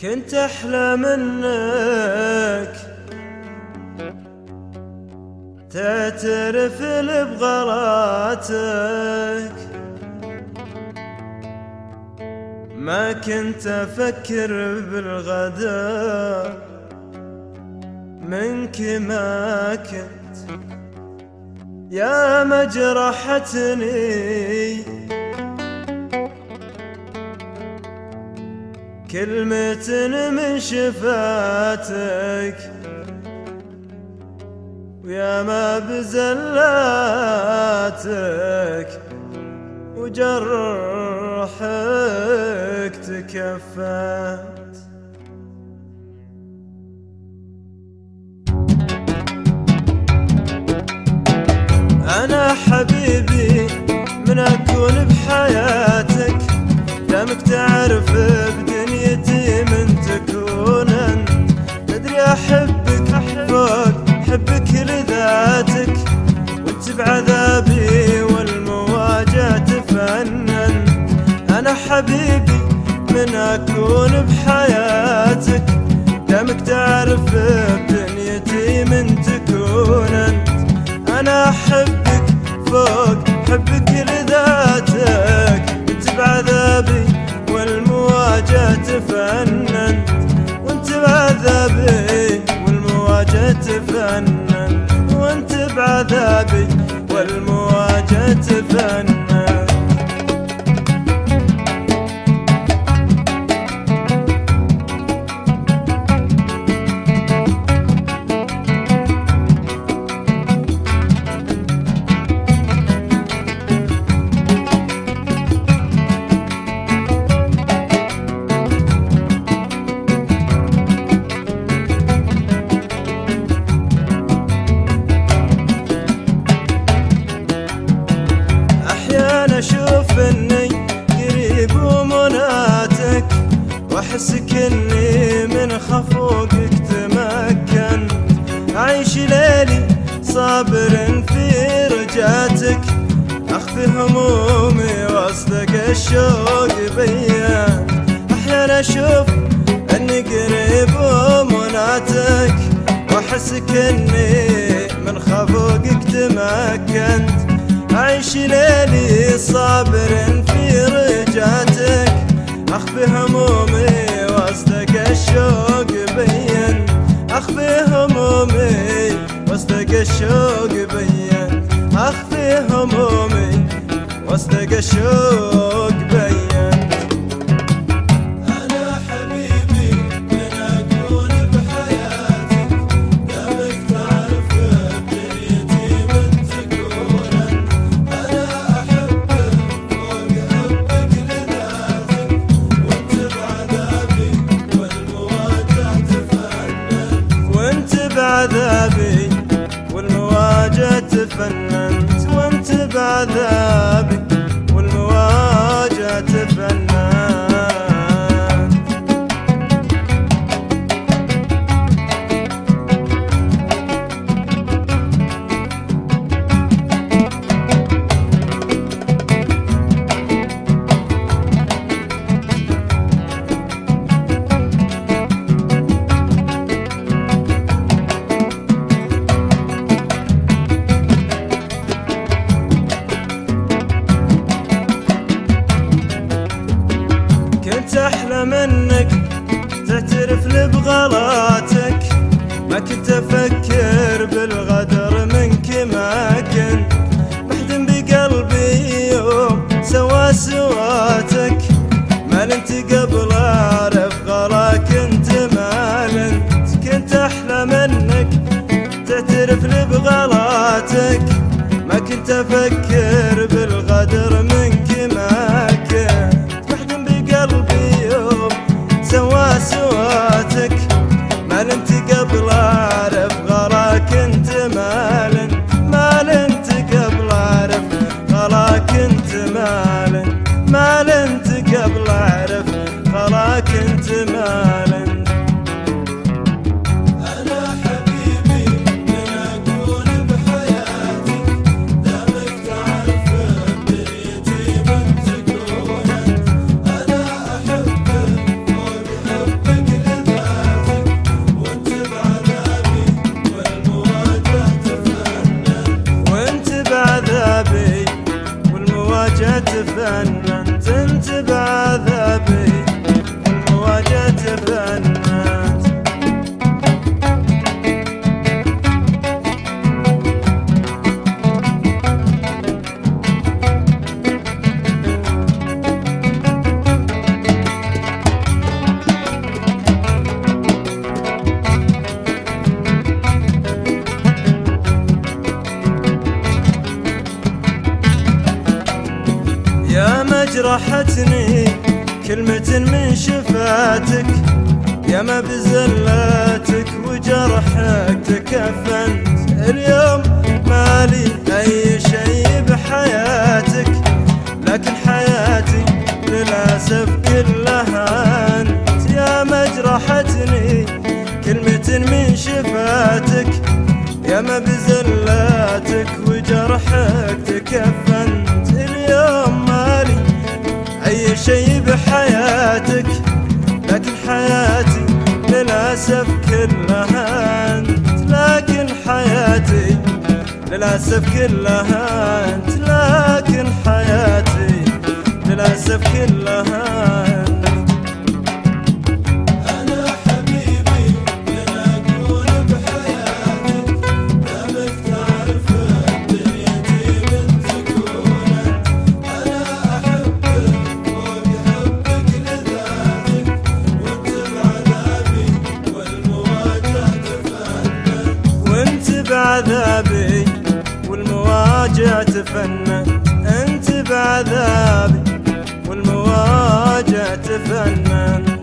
كنت أحلى منك. تعترف بغلاتك. ما كنت أفكر بالغداء منك ما كنت. يا مجرحتني. كلمة من شفاتك. ويا ما بزلاتك وجرحك تكفت. أنا حبيبي من أكون بحياتك دامك تعرف حبك لذاتك وانت بعذابي والمواجهة تفنن. أنا حبيبي من أكون بحياتك. دامك تعرف تفنن وأنت بعذابي والمواجهة همومي واصدق الشوق بيا. أحيانا أشوف إني قريب ومناتك. واحسك اني من خفوقك تمكنت أعيش ليلي صابر في رجاتك أخفي همومي واصدق الشوق بين أخفي همومي واصدق الشوق بين أخفي همومي واصدق الشوق بين. أنا حبيبي من دامك تعرف بدنيتي من تكون أنا أحبك فوق حبك لذاتك وأنت بعذابي والمواجهة تفنن. وأنت بعذابي تفننت وأنت كنت أحلى منك تعترف لي بغلاتك. ما كنت أفكر بالغدر منك ما كنت. محزن بقلبي يوم سوى Run. جرحتني كلمة من شفاتك يا ما بزلاتك وجرحك تكفنت اليوم مالي أي شيء بحياتك لكن حياتي للأسف كلها أنت يا ما جرحتني كلمة من شفاتك يا ما بزلاتك وجرحك تكفنت أي شيء بحياتك لكن حياتي للأسف كلها أنت. لكن حياتي للأسف كلها أنت. لكن حياتي للأسف كلها والمواجع تفنن أنت بعذابي والمواجع تفنن.